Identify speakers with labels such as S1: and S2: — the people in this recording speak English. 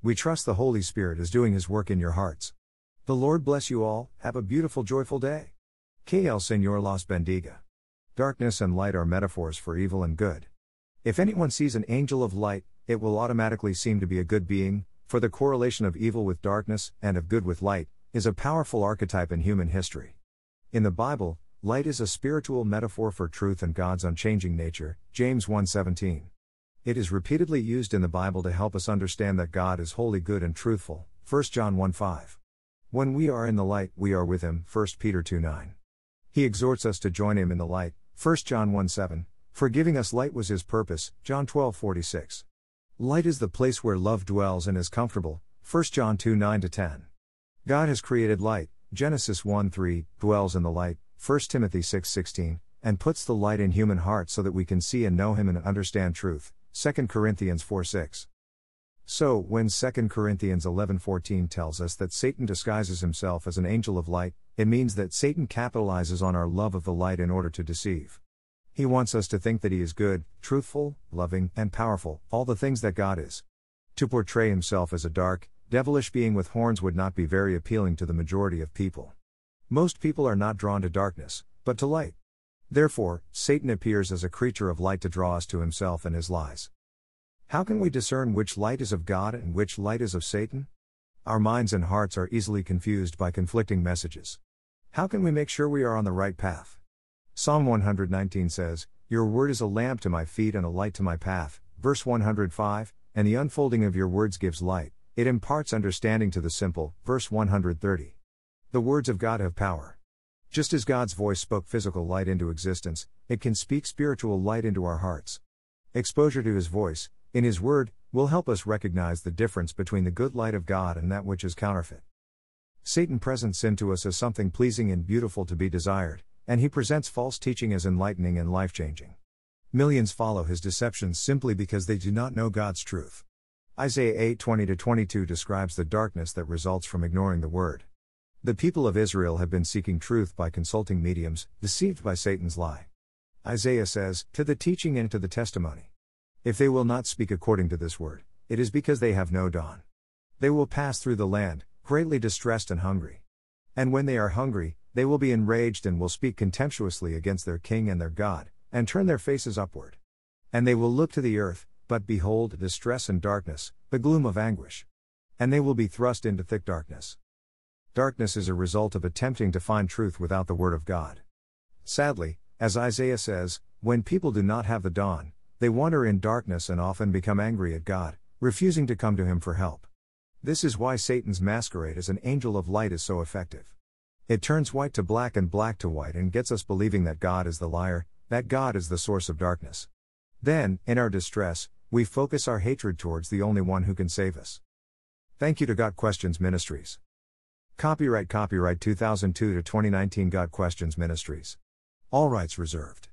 S1: We trust the Holy Spirit is doing His work in your hearts. The Lord bless you all, have a beautiful, joyful day. El Señor Las bendiga. Darkness and light are metaphors for evil and good. If anyone sees an angel of light, it will automatically seem to be a good being, for the correlation of evil with darkness, and of good with light, is a powerful archetype in human history. In the Bible, light is a spiritual metaphor for truth and God's unchanging nature, James 1:17. It is repeatedly used in the Bible to help us understand that God is wholly good and truthful. 1 John 1 5. When we are in the light, we are with him. 1 Peter 2 9. He exhorts us to join him in the light. 1 John 1 7. For giving us light was his purpose. John 12 46. Light is the place where love dwells and is comfortable. 1 John 2 9 10. God has created light. Genesis 1 3, dwells in the light. 1 Timothy 6 16, and puts the light in human hearts so that we can see and know him and understand truth. 2 Corinthians 4 6. So, when 2 Corinthians 11:14 tells us that Satan disguises himself as an angel of light, it means that Satan capitalizes on our love of the light in order to deceive. He wants us to think that he is good, truthful, loving, and powerful, all the things that God is. To portray himself as a dark, devilish being with horns would not be very appealing to the majority of people. Most people are not drawn to darkness, but to light. Therefore, Satan appears as a creature of light to draw us to himself and his lies. How can we discern which light is of God and which light is of Satan? Our minds and hearts are easily confused by conflicting messages. How can we make sure we are on the right path? Psalm 119 says, Your word is a lamp to my feet and a light to my path. Verse 105, and the unfolding of your words gives light, it imparts understanding to the simple. Verse 130. The words of God have power. Just as God's voice spoke physical light into existence, it can speak spiritual light into our hearts. Exposure to His voice, in His Word, will help us recognize the difference between the good light of God and that which is counterfeit. Satan presents sin to us as something pleasing and beautiful to be desired, and he presents false teaching as enlightening and life changing. Millions follow his deceptions simply because they do not know God's truth. Isaiah 8 20 22 describes the darkness that results from ignoring the word. The people of Israel have been seeking truth by consulting mediums, deceived by Satan's lie. Isaiah says, To the teaching and to the testimony. If they will not speak according to this word, it is because they have no dawn. They will pass through the land, greatly distressed and hungry. And when they are hungry, they will be enraged and will speak contemptuously against their king and their God, and turn their faces upward. And they will look to the earth, but behold, distress and darkness, the gloom of anguish. And they will be thrust into thick darkness. Darkness is a result of attempting to find truth without the Word of God. Sadly, as Isaiah says, when people do not have the dawn, they wander in darkness and often become angry at God, refusing to come to Him for help. This is why Satan's masquerade as an angel of light is so effective. It turns white to black and black to white and gets us believing that God is the liar, that God is the source of darkness. Then, in our distress, we focus our hatred towards the only one who can save us. Thank you to Got Questions Ministries. Copyright Copyright 2002 to 2019 Got Questions Ministries. All rights reserved.